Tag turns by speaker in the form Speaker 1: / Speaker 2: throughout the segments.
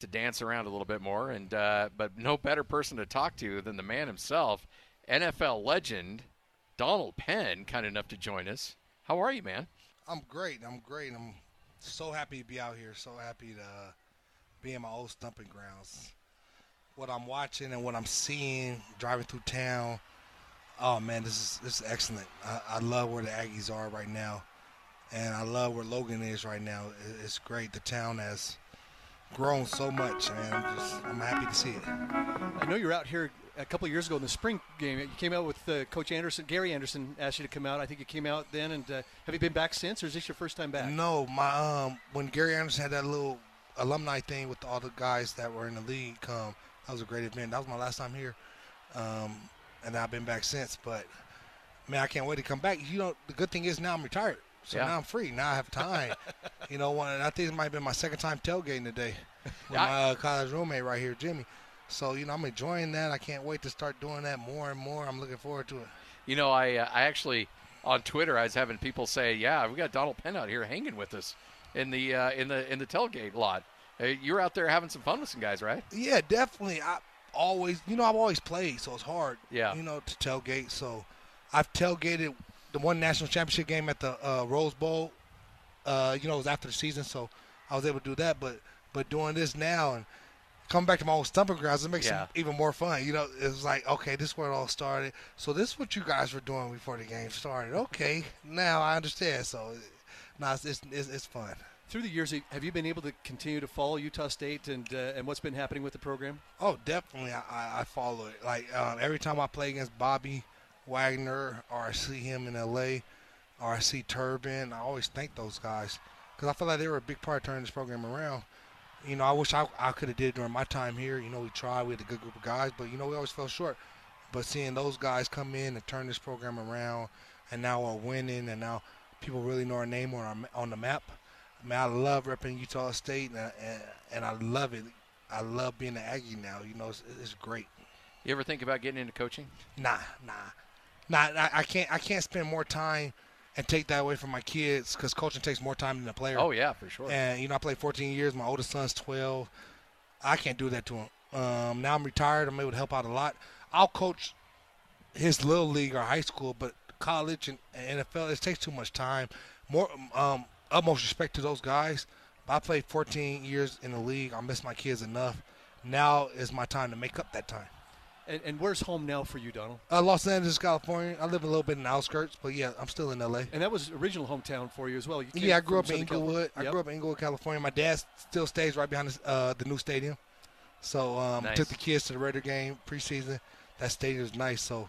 Speaker 1: to dance around a little bit more, and uh, but no better person to talk to than the man himself, NFL legend Donald Penn, kind enough to join us. How are you, man?
Speaker 2: I'm great. I'm great. I'm so happy to be out here. So happy to be in my old stumping grounds. What I'm watching and what I'm seeing driving through town. Oh man, this is this is excellent. I, I love where the Aggies are right now, and I love where Logan is right now. It- It's great. The town has grown so much, man. I'm just I'm happy to see it.
Speaker 3: I know you were out here a couple of years ago in the spring game. You came out with uh, Coach Anderson. Gary Anderson asked you to come out. I think you came out then. And uh, have you been back since, or is this your first time back?
Speaker 2: No, my um when Gary Anderson had that little alumni thing with all the guys that were in the league come, that was a great event. That was my last time here, um, and I've been back since. But man, I can't wait to come back. You know, the good thing is now I'm retired, so
Speaker 1: Yeah.
Speaker 2: now I'm free. Now I have time. you know, and I think it might have been my second time tailgating today with
Speaker 1: Yeah,
Speaker 2: my uh, college roommate right here, Jimmy. So you know, I'm enjoying that. I can't wait to start doing that more and more. I'm looking forward to it.
Speaker 1: You know, I uh, I actually on Twitter I was having people say, "Yeah, we got Donald Penn out here hanging with us in the uh, in the in the tailgate lot." Uh, you're out there having some fun with some guys, right?
Speaker 2: Yeah, definitely. I always, you know, I've always played, so it's hard.
Speaker 1: Yeah.
Speaker 2: You know, to tailgate. So I've tailgated the one national championship game at the uh, Rose Bowl. Uh, you know, it was after the season, so I was able to do that. But but doing this now and coming back to my old stumping grounds, it makes
Speaker 1: Yeah.
Speaker 2: it even more fun. You know, it's like okay, this is where it all started. So this is what you guys were doing before the game started. Okay, now I understand. So. No, it's, it's, it's, it's fun.
Speaker 3: Through the years, have you been able to continue to follow Utah State and uh, and what's been happening with the program?
Speaker 2: Oh, definitely. I, I, I follow it. Like um, every time I play against Bobby Wagner, or I see him in L.A., or I see Turbin, I always thank those guys because I feel like they were a big part of turning this program around. You know, I wish I, I could have did it during my time here. You know, we tried. We had a good group of guys, but you know, we always fell short. But seeing those guys come in and turn this program around, and now we're winning, and now people really know our name on our, on the map. I mean, I love repping Utah State, and, and, and I love it. I love being an Aggie now. You know, it's, it's great.
Speaker 1: You ever think about getting into coaching?
Speaker 2: Nah, nah, nah. I, I can't. I can't spend more time and take that away from my kids because coaching takes more time than a player.
Speaker 1: Oh yeah, for sure.
Speaker 2: And you know, I played 14 years. My oldest son's 12. I can't do that to him. Um, now I'm retired. I'm able to help out a lot. I'll coach his little league or high school, but college and, and NFL it takes too much time. More um, utmost respect to those guys. I played 14 years in the league. I miss my kids enough. Now is my time to make up that time.
Speaker 3: And, and where's home now for you, Donald?
Speaker 2: Uh, Los Angeles, California. I live a little bit in the outskirts, but yeah, I'm still in LA.
Speaker 3: And that was original hometown for you as well. You
Speaker 2: Yeah, I grew up in
Speaker 3: Southern California.
Speaker 2: Inglewood. I grew up in Inglewood, California. My dad still stays right behind the, uh, the new stadium. So um,
Speaker 1: Nice.
Speaker 2: took the kids to the Raider game preseason. That stadium is nice. So,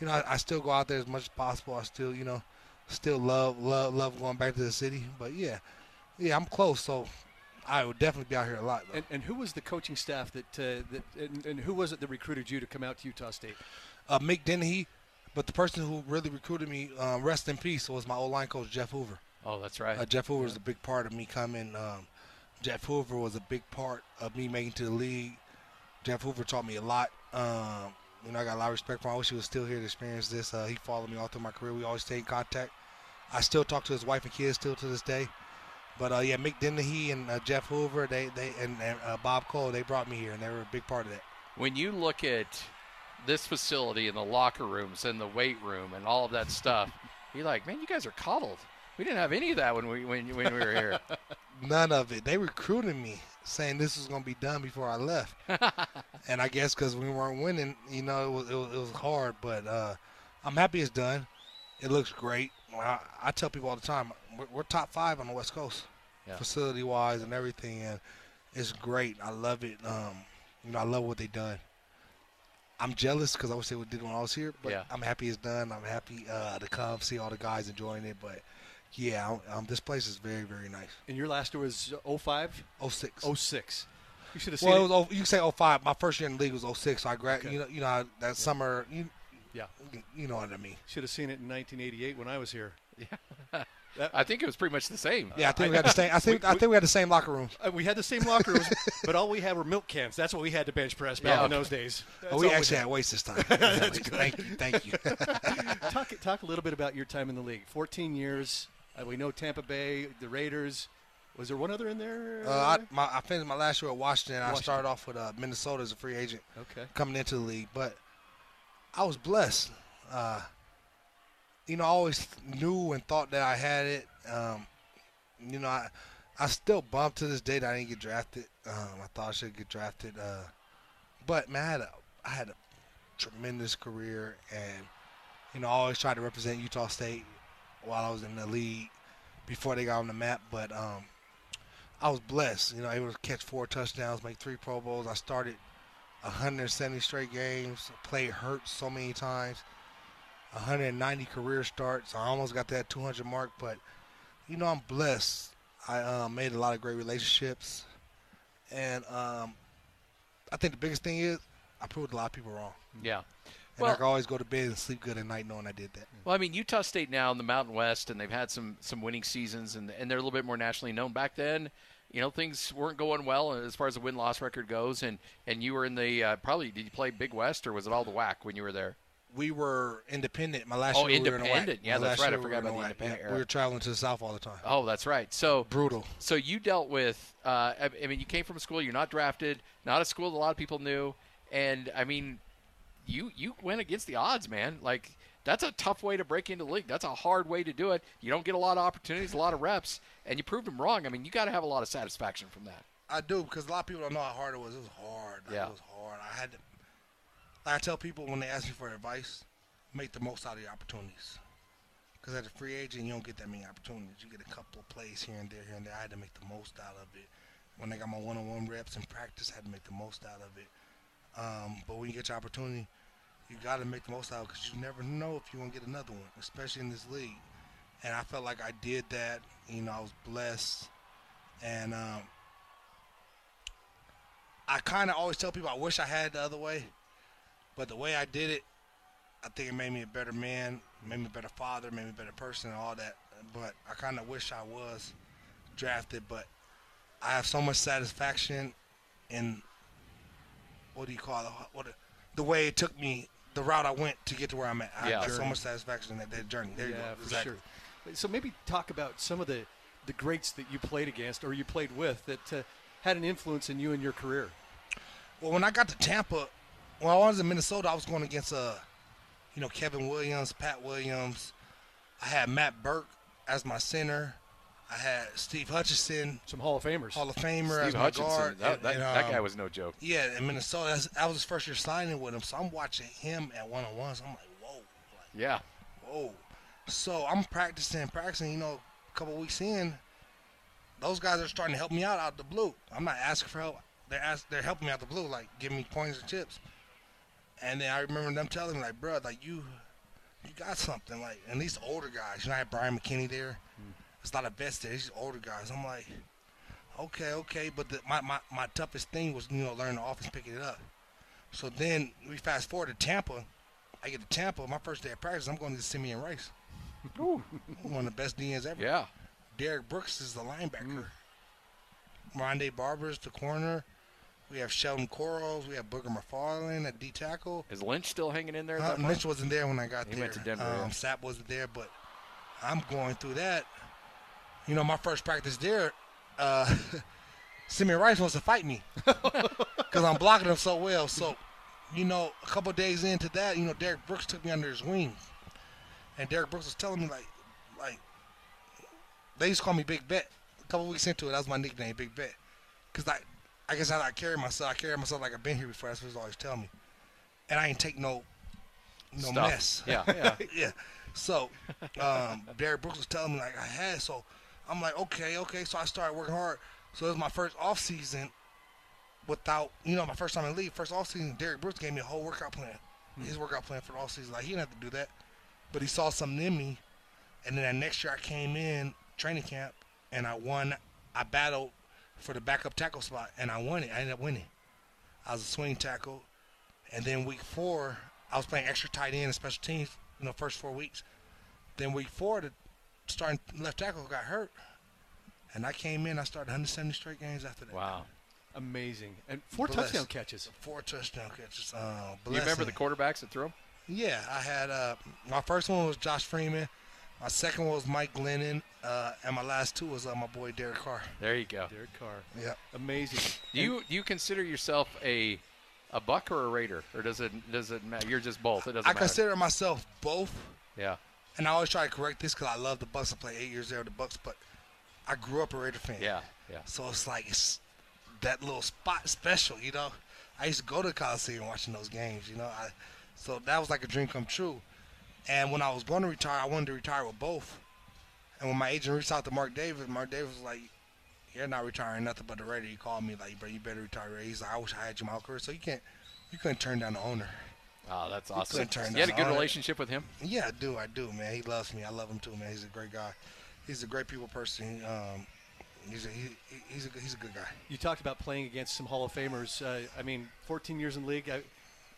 Speaker 2: you know, I, I still go out there as much as possible. I still, you know, still love love love going back to the city. But yeah, yeah, I'm close. So I would definitely be out here a lot. Though.
Speaker 3: And, and who was the coaching staff that uh, that and, and who was it that recruited you to come out to Utah State?
Speaker 2: uh, Mick Dennehy, but the person who really recruited me, uh, rest in peace, was my old line coach Jeff Hoover.
Speaker 1: oh, that's right.
Speaker 2: Uh, Jeff Hoover was a big part of me coming. Um, Jeff Hoover was a big part of me making to the league. Jeff Hoover taught me a lot. Um, you know, I got a lot of respect for him. I wish he was still here to experience this. Uh, he followed me all through my career. We always stay in contact. I still talk to his wife and kids still to this day. But uh, yeah, Mick Dennehy and uh, Jeff Hoover, they they and, and uh, Bob Cole, they brought me here, and they were a big part of that.
Speaker 1: when you look at this facility and the locker rooms and the weight room and all of that stuff, you're like, man, you guys are coddled. We didn't have any of that when we when, when we were here.
Speaker 2: None of it. They recruited me saying this was going to be done before I left. and I guess because we weren't winning, you know, it was, it was, it was hard. But uh, I'm happy it's done. It looks great. I, I tell people all the time, we're, we're top five on the West Coast,
Speaker 1: Yeah.
Speaker 2: facility wise and everything. And it's great. I love it. Um, you know, I love what they done. I'm jealous because I wish they would did when I was here, but
Speaker 1: Yeah.
Speaker 2: I'm happy it's done. I'm happy uh, to come see all the guys enjoying it. But yeah, um, this place is very, very nice.
Speaker 3: And your last year was 05?
Speaker 2: 06.
Speaker 3: 06. You should have seen
Speaker 2: Well,
Speaker 3: it.
Speaker 2: it was, you can say 05. My first year in the league was 06. So I grad,
Speaker 3: Okay.
Speaker 2: you know, you know that summer. You,
Speaker 3: Yeah.
Speaker 2: you know what I mean.
Speaker 3: Should have seen it in 1988 when I was here.
Speaker 1: Yeah, I think it was pretty much the same.
Speaker 2: Yeah, I think we had the same. I think I think we had the same locker rooms.
Speaker 3: Uh, we had the same locker rooms, but all we had were milk cans. That's what we had to bench press back
Speaker 1: Yeah,
Speaker 3: in those days. That's
Speaker 2: Oh, we
Speaker 3: all
Speaker 2: actually
Speaker 3: had.
Speaker 2: had weights this time. Thank you, thank you.
Speaker 3: talk talk a little bit about your time in the league. 14 years. Uh, we know Tampa Bay, the Raiders. Was there one other in there?
Speaker 2: Uh, I, my, I finished my last year at Washington. I started off with uh, Minnesota as a free agent
Speaker 3: okay.
Speaker 2: coming into the league, but I was blessed. Uh, you know, I always knew and thought that I had it. Um, you know, I I still bump to this day that I didn't get drafted. Um, I thought I should get drafted, uh, but man, I had a I had a tremendous career, and you know, I always tried to represent Utah State while I was in the league before they got on the map. But um, I was blessed, you know, able to catch four touchdowns, make three Pro Bowls. I started 170 straight games, played hurt so many times, 190 career starts. I almost got that 200 mark, but you know, I'm blessed. I um, made a lot of great relationships, and um, I think the biggest thing is I proved a lot of people wrong.
Speaker 1: Yeah.
Speaker 2: And
Speaker 1: Well-
Speaker 2: I can always go to bed and sleep good at night knowing I did that.
Speaker 1: Well, I mean, Utah State now in the Mountain West, and they've had some some winning seasons, and and they're a little bit more nationally known. Back then, you know, things weren't going well as far as the win loss record goes, and and you were in the uh, probably did you play Big West or was it all the WAC when you were there?
Speaker 2: We were independent. My last
Speaker 1: Oh,
Speaker 2: year we were in the
Speaker 1: independent.
Speaker 2: WAC.
Speaker 1: Yeah,
Speaker 2: My
Speaker 1: that's right. I
Speaker 2: year we
Speaker 1: forgot about the independent
Speaker 2: Yeah,
Speaker 1: era.
Speaker 2: We were traveling to the south all the time.
Speaker 1: Oh, that's right. So
Speaker 2: Brutal.
Speaker 1: So you dealt with, uh, I I mean, you came from a school you're not drafted, not a school that a lot of people knew, and I mean, you you went against the odds, man. Like that's a tough way to break into the league. That's a hard way to do it. You don't get a lot of opportunities, a lot of reps, and you proved them wrong. I mean, you got to have a lot of satisfaction from that.
Speaker 2: I do because a lot of people don't know how hard it was. It was hard. Like,
Speaker 1: Yeah.
Speaker 2: It was hard. I had to. Like I tell people when they ask me for advice, make the most out of your opportunities. Because as a free agent, you don't get that many opportunities. You get a couple of plays here and there, here and there. I had to make the most out of it. When I got my one-on-one reps in practice, I had to make the most out of it. Um, but when you get your opportunity, you got to make the most out because you never know if you're gonna get another one, especially in this league. And I felt like I did that. You know, I was blessed, and um, I kind of always tell people I wish I had the other way, but the way I did it, I think it made me a better man, made me a better father, made me a better person, and all that. But I kind of wish I was drafted, but I have so much satisfaction in what do you call it? What the way it took me, the route I went to get to where I'm at. I
Speaker 1: Yeah.
Speaker 2: have so much satisfaction in that, that journey. There you go.
Speaker 3: for
Speaker 2: Exactly.
Speaker 3: sure. So maybe talk about some of the the greats that you played against or you played with that uh, had an influence in you and your career.
Speaker 2: Well, when I got to Tampa, when I was in Minnesota, I was going against uh, you know, Kevin Williams, Pat Williams. I had Matt Birk as my center. I had Steve Hutchinson,
Speaker 3: Some Hall of Famers.
Speaker 2: Hall of Famer,
Speaker 1: Steve
Speaker 2: my
Speaker 1: Hutchinson,
Speaker 2: guard.
Speaker 1: that, that,
Speaker 2: and,
Speaker 1: that
Speaker 2: um,
Speaker 1: guy was no joke.
Speaker 2: Yeah, in Minnesota, that's- that was his first year signing with him. So I'm watching him at one on ones. I'm like, whoa, like,
Speaker 1: Yeah,
Speaker 2: whoa. So I'm practicing, practicing. You know, a couple weeks in, those guys are starting to help me out out the blue. I'm not asking for help. They're ask, they're helping me out the blue, like giving me points and tips. And then I remember them telling me, like, bro, like you, you got something. Like, and these older guys, you know, I had Bryant McKinnie there. There's a not of vets there. These older guys. I'm like, okay, okay. But the, my, my my toughest thing was, you know, learning the offense, picking it up. So then we fast forward to Tampa. I get to Tampa. My first day of practice, I'm going to Simeon Rice. One of the best DNs ever.
Speaker 1: yeah.
Speaker 2: Derrick Brooks is the linebacker. Rondé Barber's the corner. We have Sheldon Quarles. We have Booger McFarland at D tackle.
Speaker 1: Is Lynch still hanging in there? At
Speaker 2: Uh,
Speaker 1: that point?
Speaker 2: Mitch wasn't there when I got
Speaker 1: He
Speaker 2: there.
Speaker 1: went to Denver,
Speaker 2: Um,
Speaker 1: yeah.
Speaker 2: Sapp wasn't there, but I'm going through that. You know, my first practice there, uh, Simeon Rice wants to fight me because I'm blocking him so well. So, you know, a couple days into that, you know, Derrick Brooks took me under his wing, and Derrick Brooks was telling me like, like they used to call me Big Bet. A couple weeks into it, that was my nickname, Big Bet, because I, I guess how I carry myself, I carry myself like I've been here before. That's what he always tell me, and I ain't take no, no
Speaker 1: Stuff.
Speaker 2: mess.
Speaker 1: Yeah, yeah.
Speaker 2: yeah. So, um, Derrick Brooks was telling me like I had. So, I'm like, okay, okay. So I started working hard. So it was my first off season without, you know, my first time in the league. First off season, Derrick Brooks gave me a whole workout plan. Hmm. His workout plan for the off season. Like he didn't have to do that, but he saw something in me. And then that next year I came in training camp and I won. I battled for the backup tackle spot and I won it. I ended up winning. I was a swing tackle. And then week four, I was playing extra tight end and special teams, you know, first four weeks. Then week four, the starting left tackle got hurt. And I came in, I started 170 straight games after that.
Speaker 1: Wow.
Speaker 3: Amazing. And four
Speaker 2: Blessed.
Speaker 3: touchdown catches.
Speaker 2: Four touchdown catches. Uh,
Speaker 1: You remember the quarterbacks that threw him?
Speaker 2: Yeah, I had uh, my first one was Josh Freeman. My second one was Mike Glennon, uh, and my last two was uh, my boy Derek Carr.
Speaker 1: There you go.
Speaker 3: Derek Carr.
Speaker 2: Yeah.
Speaker 3: Amazing.
Speaker 1: Do you do you consider yourself a a buck or a raider, or does it does it matter? You're just both. It doesn't
Speaker 2: I
Speaker 1: matter.
Speaker 2: consider myself both,
Speaker 1: yeah.
Speaker 2: And I always try to correct this because I love the Bucks. I played eight years there with the Bucks, but I grew up a Raider fan.
Speaker 1: Yeah. Yeah.
Speaker 2: So it's like it's that little spot special, you know. I used to go to the Coliseum watching those games, you know. I, so that was like a dream come true. And when I was going to retire, I wanted to retire with both. And when my agent reached out to Mark Davis, Mark Davis was like, "You're not retiring nothing but the Raider." He called me like, "Bro, you better retire." He's like, "I wish I had my career." So you can't, you couldn't turn down the owner.
Speaker 1: Oh, that's awesome.
Speaker 2: turn
Speaker 1: You had a good relationship with him.
Speaker 2: Yeah, I do. I do, man. He loves me. I love him too, man. He's a great guy. He's a great people person. Um, he's a he, he- he's a he's a good guy.
Speaker 3: You talked about playing against some Hall of Famers. Uh, I mean, 14 years in the league. I,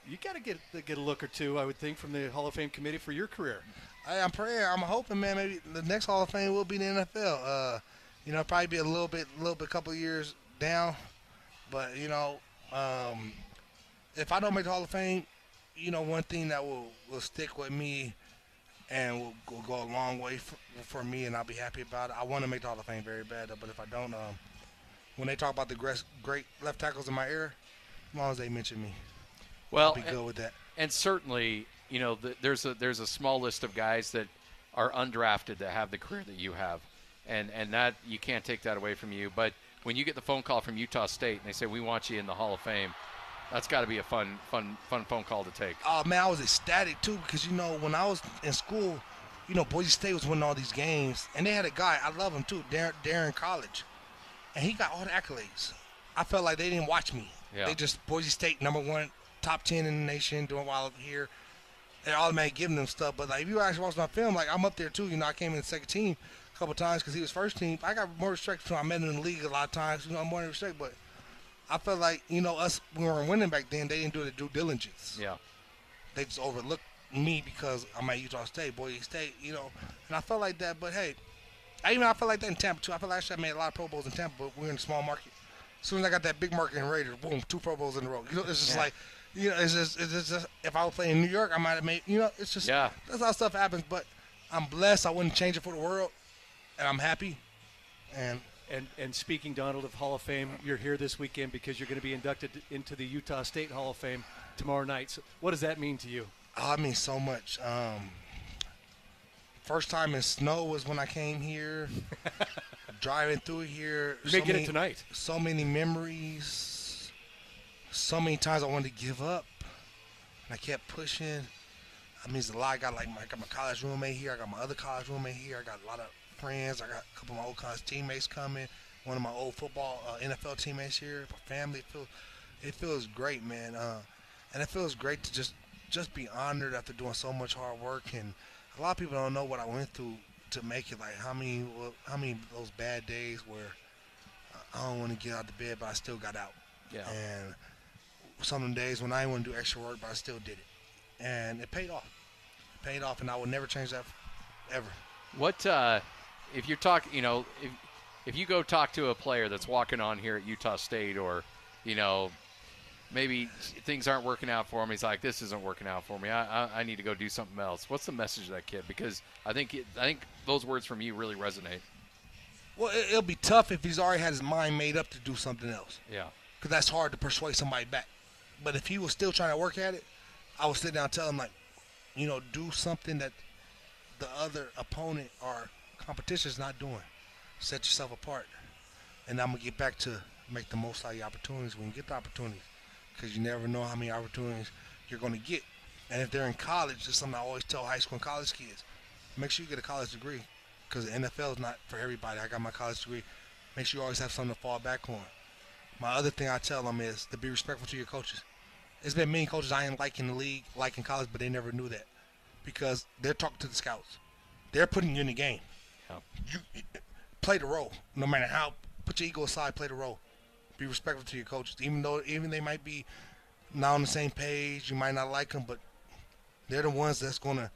Speaker 3: you got to get get a look or two, I would think, from the Hall of Fame committee for your career.
Speaker 2: I, I'm praying. I'm hoping, man. Maybe the next Hall of Fame will be the NFL. Uh, you know, probably be a little bit, little bit, a couple years down. But you know, um, if I don't make the Hall of Fame, you know, one thing that will will stick with me and will, will go a long way for, for me, and I'll be happy about it. I want to make the Hall of Fame very bad, but if I don't, um, when they talk about the great, great left tackles in my era, as long as they mention me,
Speaker 1: Well,
Speaker 2: I'll be good with that.
Speaker 1: and certainly, you know, th there's a there's a small list of guys that are undrafted that have the career that you have, and and that you can't take that away from you. But when you get the phone call from Utah State and they say we want you in the Hall of Fame, that's got to be a fun fun fun phone call to take.
Speaker 2: Oh man, I was ecstatic too because you know when I was in school, you know Boise State was winning all these games, and they had a guy I love him too, Daryn, Daryn Colledge, and he got all the accolades. I felt like they didn't watch me.
Speaker 1: Yeah.
Speaker 2: They just Boise State number one, top ten in the nation, doing well over here. They're automatically giving them stuff, but like if you actually watch my film, like I'm up there too. You know, I came in the second team a couple times because he was first team. I got more respect for him. I met him in the league a lot of times. You know, I'm more respect, but I felt like you know us when we were winning back then. They didn't do the due diligence
Speaker 1: Yeah,
Speaker 2: they just overlooked me because I'm at Utah State, Boise State, you know. And I felt like that, but hey, I even I felt like that in Tampa too. I felt like I made a lot of Pro Bowls in Tampa, but we're in a small market. As soon as I got that big market in Raiders, boom, two Pro Bowls in a row. You know, it's just
Speaker 1: Yeah.
Speaker 2: like, you know, it's just, it's just if I was playing in New York, I might have made, you know, it's just
Speaker 1: Yeah.
Speaker 2: that's how stuff happens. But I'm blessed. I wouldn't change it for the world, and I'm happy. And
Speaker 3: And and speaking, Donald, of Hall of Fame, you're here this weekend because you're going to be inducted into the Utah State Hall of Fame tomorrow night. So what does that mean to you?
Speaker 2: Oh, I mean so much. Um, first time in snow was when I came here. Driving through here.
Speaker 3: You may
Speaker 2: so
Speaker 3: get
Speaker 2: many,
Speaker 3: it tonight.
Speaker 2: So many memories. So many times I wanted to give up. And I kept pushing. I mean, it's a lot. I got like my, I got my college roommate here. I got my other college roommate here. I got a lot of friends. I got a couple of my old college teammates coming. One of my old football uh, NFL teammates here. My family. It feels, it feels great, man. Uh, and it feels great to just just be honored after doing so much hard work. And a lot of people don't know what I went through to make it. Like how many how many those bad days where I don't want to get out of bed, but I still got out.
Speaker 1: yeah.
Speaker 2: And some of the days when I didn't want to do extra work, but I still did it, and it paid off. It paid off, and I will never change that ever.
Speaker 1: What uh, if you're talking? You know, if if you go talk to a player that's walking on here at Utah State, or you know, maybe things aren't working out for him. He's like, "This isn't working out for me. I, I, I need to go do something else." What's the message to that kid? Because I think it, I think those words from you really resonate.
Speaker 2: Well, it, it'll be tough if he's already had his mind made up to do something else,
Speaker 1: Yeah,
Speaker 2: because that's hard to persuade somebody back. But if he was still trying to work at it, I would sit down and tell him like, you know, do something that the other opponent or competition is not doing. Set yourself apart, and I'm gonna get back to make the most out of your opportunities when you get the opportunities, because you never know how many opportunities you're gonna get. And if they're in college, that's something I always tell high school and college kids: make sure you get a college degree, because the NFL is not for everybody. I got my college degree. Make sure you always have something to fall back on. My other thing I tell them is to be respectful to your coaches. There's been many coaches I like in the league, like in college, but they never knew that because they're talking to the scouts. They're putting you in the game. You play the role, no matter how. Put your ego aside. Play the role. Be respectful to your coaches, even though even they might be not on the same page. You might not like them, but they're the ones that's gonna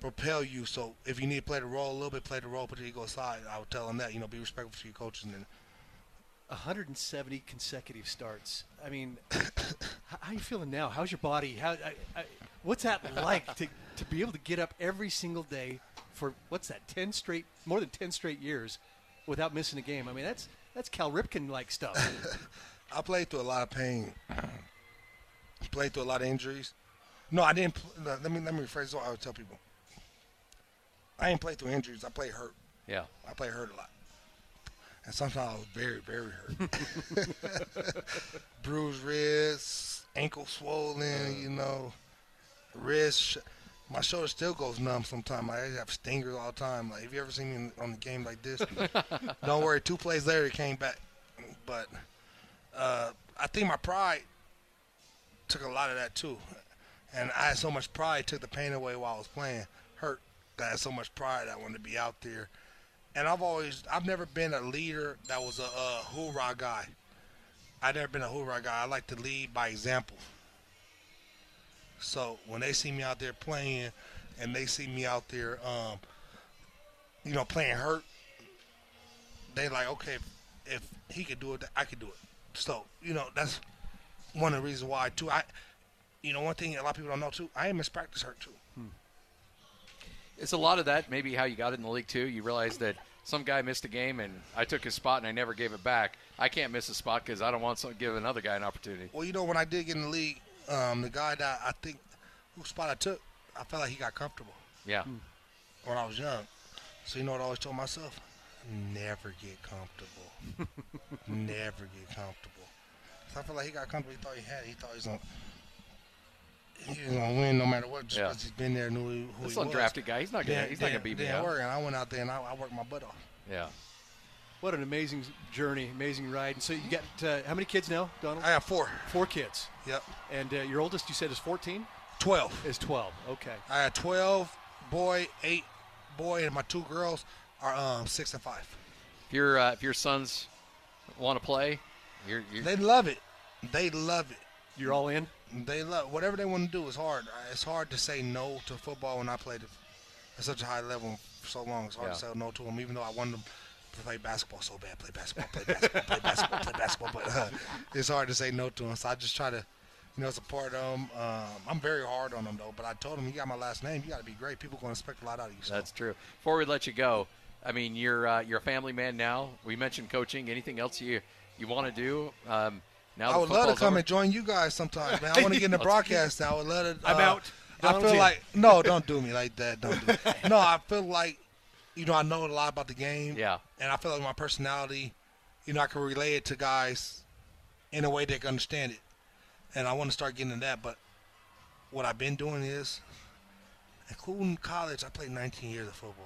Speaker 2: propel you. So if you need to play the role a little bit, play the role. Put your ego aside. I would tell them that. You know, be respectful to your coaches and.
Speaker 3: 170 consecutive starts. I mean, how are you feeling now? How's your body? How, I, I, what's that like to, to be able to get up every single day for what's that? Ten straight, more than ten straight years, without missing a game. I mean, that's that's Cal Ripken like stuff.
Speaker 2: I played through a lot of pain. Uh-huh. played through a lot of injuries. No, I didn't. Pl- no, let me let me rephrase what I would tell people. I ain't played through injuries. I played hurt.
Speaker 1: Yeah.
Speaker 2: I played hurt a lot. And sometimes I was very, very hurt. Bruised wrists, ankle swollen, uh-huh. you know, wrist. Sh- my shoulder still goes numb sometimes. I have stingers all the time. Like, if you ever seen me in, on the game like this, don't worry. Two plays later, it came back. But uh, I think my pride took a lot of that too. And I had so much pride, took the pain away while I was playing. Hurt. I had so much pride, I wanted to be out there and I've always I've never been a leader that was a, a hoorah guy. I've never been a hoorah guy. I like to lead by example. So when they see me out there playing, and they see me out there, um, you know, playing hurt, they like, okay, if he could do it, I could do it. So you know, that's one of the reasons why too. I, you know, one thing a lot of people don't know too. I am in practice hurt too.
Speaker 1: It's a lot of that. Maybe how you got it in the league too. You realize that some guy missed a game and I took his spot and I never gave it back. I can't miss a spot because I don't want to give another guy an opportunity.
Speaker 2: Well, you know, when I did get in the league, um, the guy that I think whose spot I took, I felt like he got comfortable
Speaker 1: Yeah.
Speaker 2: when I was young. So you know what I always told myself? Never get comfortable. Never get comfortable. So I felt like he got comfortable. He thought he had. it. He thought he was gonna. He was gonna win no matter what, just
Speaker 1: Yeah.
Speaker 2: because he's been there, knew who, who
Speaker 1: This
Speaker 2: he was.
Speaker 1: undrafted guy, he's not gonna
Speaker 2: Then-
Speaker 1: he's not gonna
Speaker 2: then-
Speaker 1: beat me
Speaker 2: then
Speaker 1: out.
Speaker 2: work, and I went out there and I, I worked my butt off.
Speaker 1: Yeah.
Speaker 3: What an amazing journey, amazing ride. And so you got uh, how many kids now, Donald?
Speaker 2: I have four.
Speaker 3: Four kids.
Speaker 2: Yep.
Speaker 3: And uh, your oldest, you said, is 14?
Speaker 2: Twelve.
Speaker 3: Is 12. Okay.
Speaker 2: I had twelve boy, eight boy, and my two girls are um six and five.
Speaker 1: If your uh, if your sons want to play, you're, you're
Speaker 2: They love it. They love it.
Speaker 3: You're all in?
Speaker 2: They love whatever they want to do is hard. Uh, It's hard to say no to football when I played at such a high level for so long. It's hard
Speaker 1: Yeah.
Speaker 2: to say no to them, even though I wanted them to play basketball so bad. Play basketball, play basketball, play basketball, play basketball. But uh, it's hard to say no to them. So I just try to, you know, support them. Um, I'm very hard on them though. But I told them, you got my last name. You got to be great. People going to expect a lot out of you. So.
Speaker 1: That's true. Before we let you go, I mean, you're uh, you're a family man now. We mentioned coaching. Anything else you you want to do? Um, now
Speaker 2: I would love to come
Speaker 1: over?
Speaker 2: and join you guys sometime, man. I want to get in the broadcast. I would love to.
Speaker 3: I'm
Speaker 2: uh,
Speaker 3: out.
Speaker 2: I feel like no, don't do me like that. Don't do. No, I feel like you know I know a lot about the game.
Speaker 1: Yeah.
Speaker 2: and I feel like my personality, you know, I can relay it to guys in a way they can understand it, and I want to start getting into that. But what I've been doing is, including college, I played 19 years of football.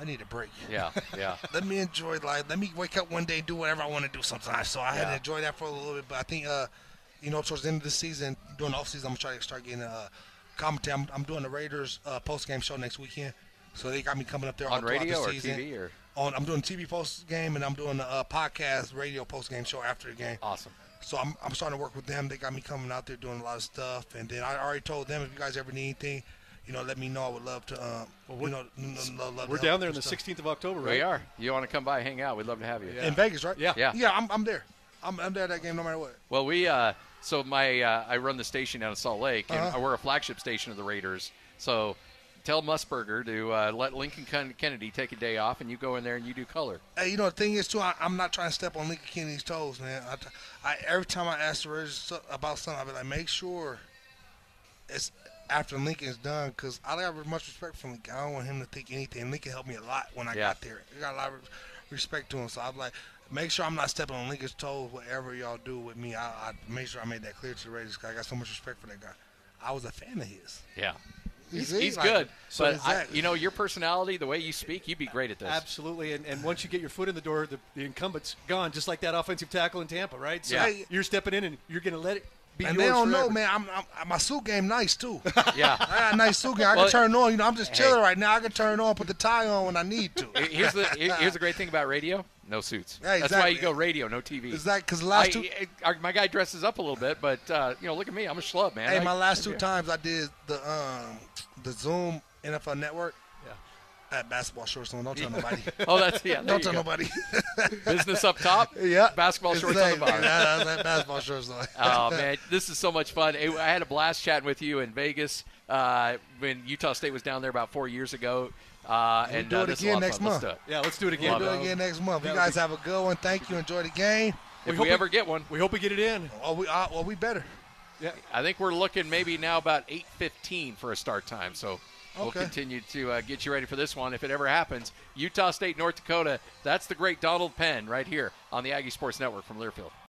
Speaker 2: I need a break.
Speaker 1: Yeah, yeah.
Speaker 2: Let me enjoy life. Let me wake up one day, do whatever I want to do sometimes. So I had to enjoy that for a little bit. But I think, uh, you know, towards the end of the season, during the off season, I'm going to try to start getting uh, commentary. I'm, I'm doing the Raiders uh, post game show next weekend. So they got me coming up there
Speaker 1: On radio
Speaker 2: the
Speaker 1: or
Speaker 2: season.
Speaker 1: TV or
Speaker 2: On, I'm doing TV post game and I'm doing the uh, podcast radio post game show after the game.
Speaker 1: awesome.
Speaker 2: So I'm, I'm starting to work with them. They got me coming out there doing a lot of stuff. And then I already told them if you guys ever need anything, you know, let me know. I would love to. Um, you know, n- n- love, love
Speaker 3: We're
Speaker 2: help
Speaker 3: down there on the
Speaker 2: stuff.
Speaker 3: 16th of October, right?
Speaker 1: We are. You want to come by, and hang out? We'd love to have you.
Speaker 3: Yeah.
Speaker 2: in Vegas, right?
Speaker 3: Yeah.
Speaker 1: Yeah.
Speaker 2: Yeah, I'm, I'm there. I'm, I'm there at that game no matter what.
Speaker 1: Well, we uh, so my uh, I run the station down in Salt Lake, and
Speaker 2: Uh-huh.
Speaker 1: we're a flagship station of the Raiders. So tell Musburger to uh, let Lincoln Kennedy take a day off, and you go in there and you do color.
Speaker 2: Hey, you know the thing is too. I, I'm not trying to step on Lincoln Kennedy's toes, man. I every time I ask the Raiders about something, I be like, make sure it's after Lincoln's done, because I have much respect for Lincoln. I don't want him to think anything. Lincoln helped me a lot when I
Speaker 1: Yeah.
Speaker 2: got there. I got a lot of respect to him, so I'm like, make sure I'm not stepping on Lincoln's toes. Whatever y'all do with me, I, I make sure I made that clear to the Raiders. Cause I got so much respect for that guy. I was a fan of his.
Speaker 1: Yeah.
Speaker 2: You
Speaker 1: He's,
Speaker 2: see?
Speaker 1: he's
Speaker 2: Like,
Speaker 1: good,
Speaker 2: so
Speaker 1: but I, you know your personality, the way you speak, you'd be great at this.
Speaker 3: Absolutely, and, and once you get your foot in the door, the, the incumbent's gone, just like that offensive tackle in Tampa, right? So
Speaker 1: Yeah.
Speaker 3: you're stepping in, and you're going to let it be
Speaker 2: and they don't
Speaker 3: forever.
Speaker 2: know, man. I'm, I'm, my suit game nice too.
Speaker 1: Yeah.
Speaker 2: I got a nice suit game. I
Speaker 1: Well,
Speaker 2: can turn on. You know, I'm just
Speaker 1: hey.
Speaker 2: chilling right now. I can turn on, put the tie on when I need to.
Speaker 1: Here's the here's the great thing about radio: no suits.
Speaker 2: Yeah,
Speaker 1: That's why you go radio, no TV.
Speaker 2: Is that because the
Speaker 1: I,
Speaker 2: last two?
Speaker 1: I- my guy dresses up a little bit, but uh, you know, look at me, I'm a schlub, man.
Speaker 2: Hey,
Speaker 1: I-
Speaker 2: my last two times I did the um the Zoom NFL Network.
Speaker 3: Yeah.
Speaker 2: I had basketball shorts on. Don't tell nobody.
Speaker 1: Oh, that's yeah.
Speaker 2: Don't tell
Speaker 1: go.
Speaker 2: nobody.
Speaker 1: Business up top.
Speaker 2: yeah.
Speaker 1: Basketball shorts on the bottom.
Speaker 2: Yeah, I had basketball shorts on.
Speaker 1: oh man, this is so much fun. I had a blast chatting with you in Vegas uh, when Utah State was down there about four years ago. Uh,
Speaker 2: We'll
Speaker 1: and
Speaker 2: do
Speaker 1: uh,
Speaker 2: it
Speaker 1: this
Speaker 2: again next month.
Speaker 1: do.
Speaker 3: Yeah, let's do it again.
Speaker 2: We'll
Speaker 3: again.
Speaker 2: do it
Speaker 1: it.
Speaker 2: again next month. You guys have a good one. Thank you. Enjoy the game.
Speaker 1: If
Speaker 3: hope
Speaker 1: we
Speaker 3: we-
Speaker 1: ever get one,
Speaker 3: We hope we get it in.
Speaker 2: Oh, we uh, well, we better.
Speaker 3: Yeah.
Speaker 1: I think we're looking maybe now about 8:15 for a start time. So we'll
Speaker 2: Okay.
Speaker 1: continue to uh, get you ready for this one if it ever happens. Utah State, North Dakota. That's the great Donald Penn right here on the Aggie Sports Network from Learfield.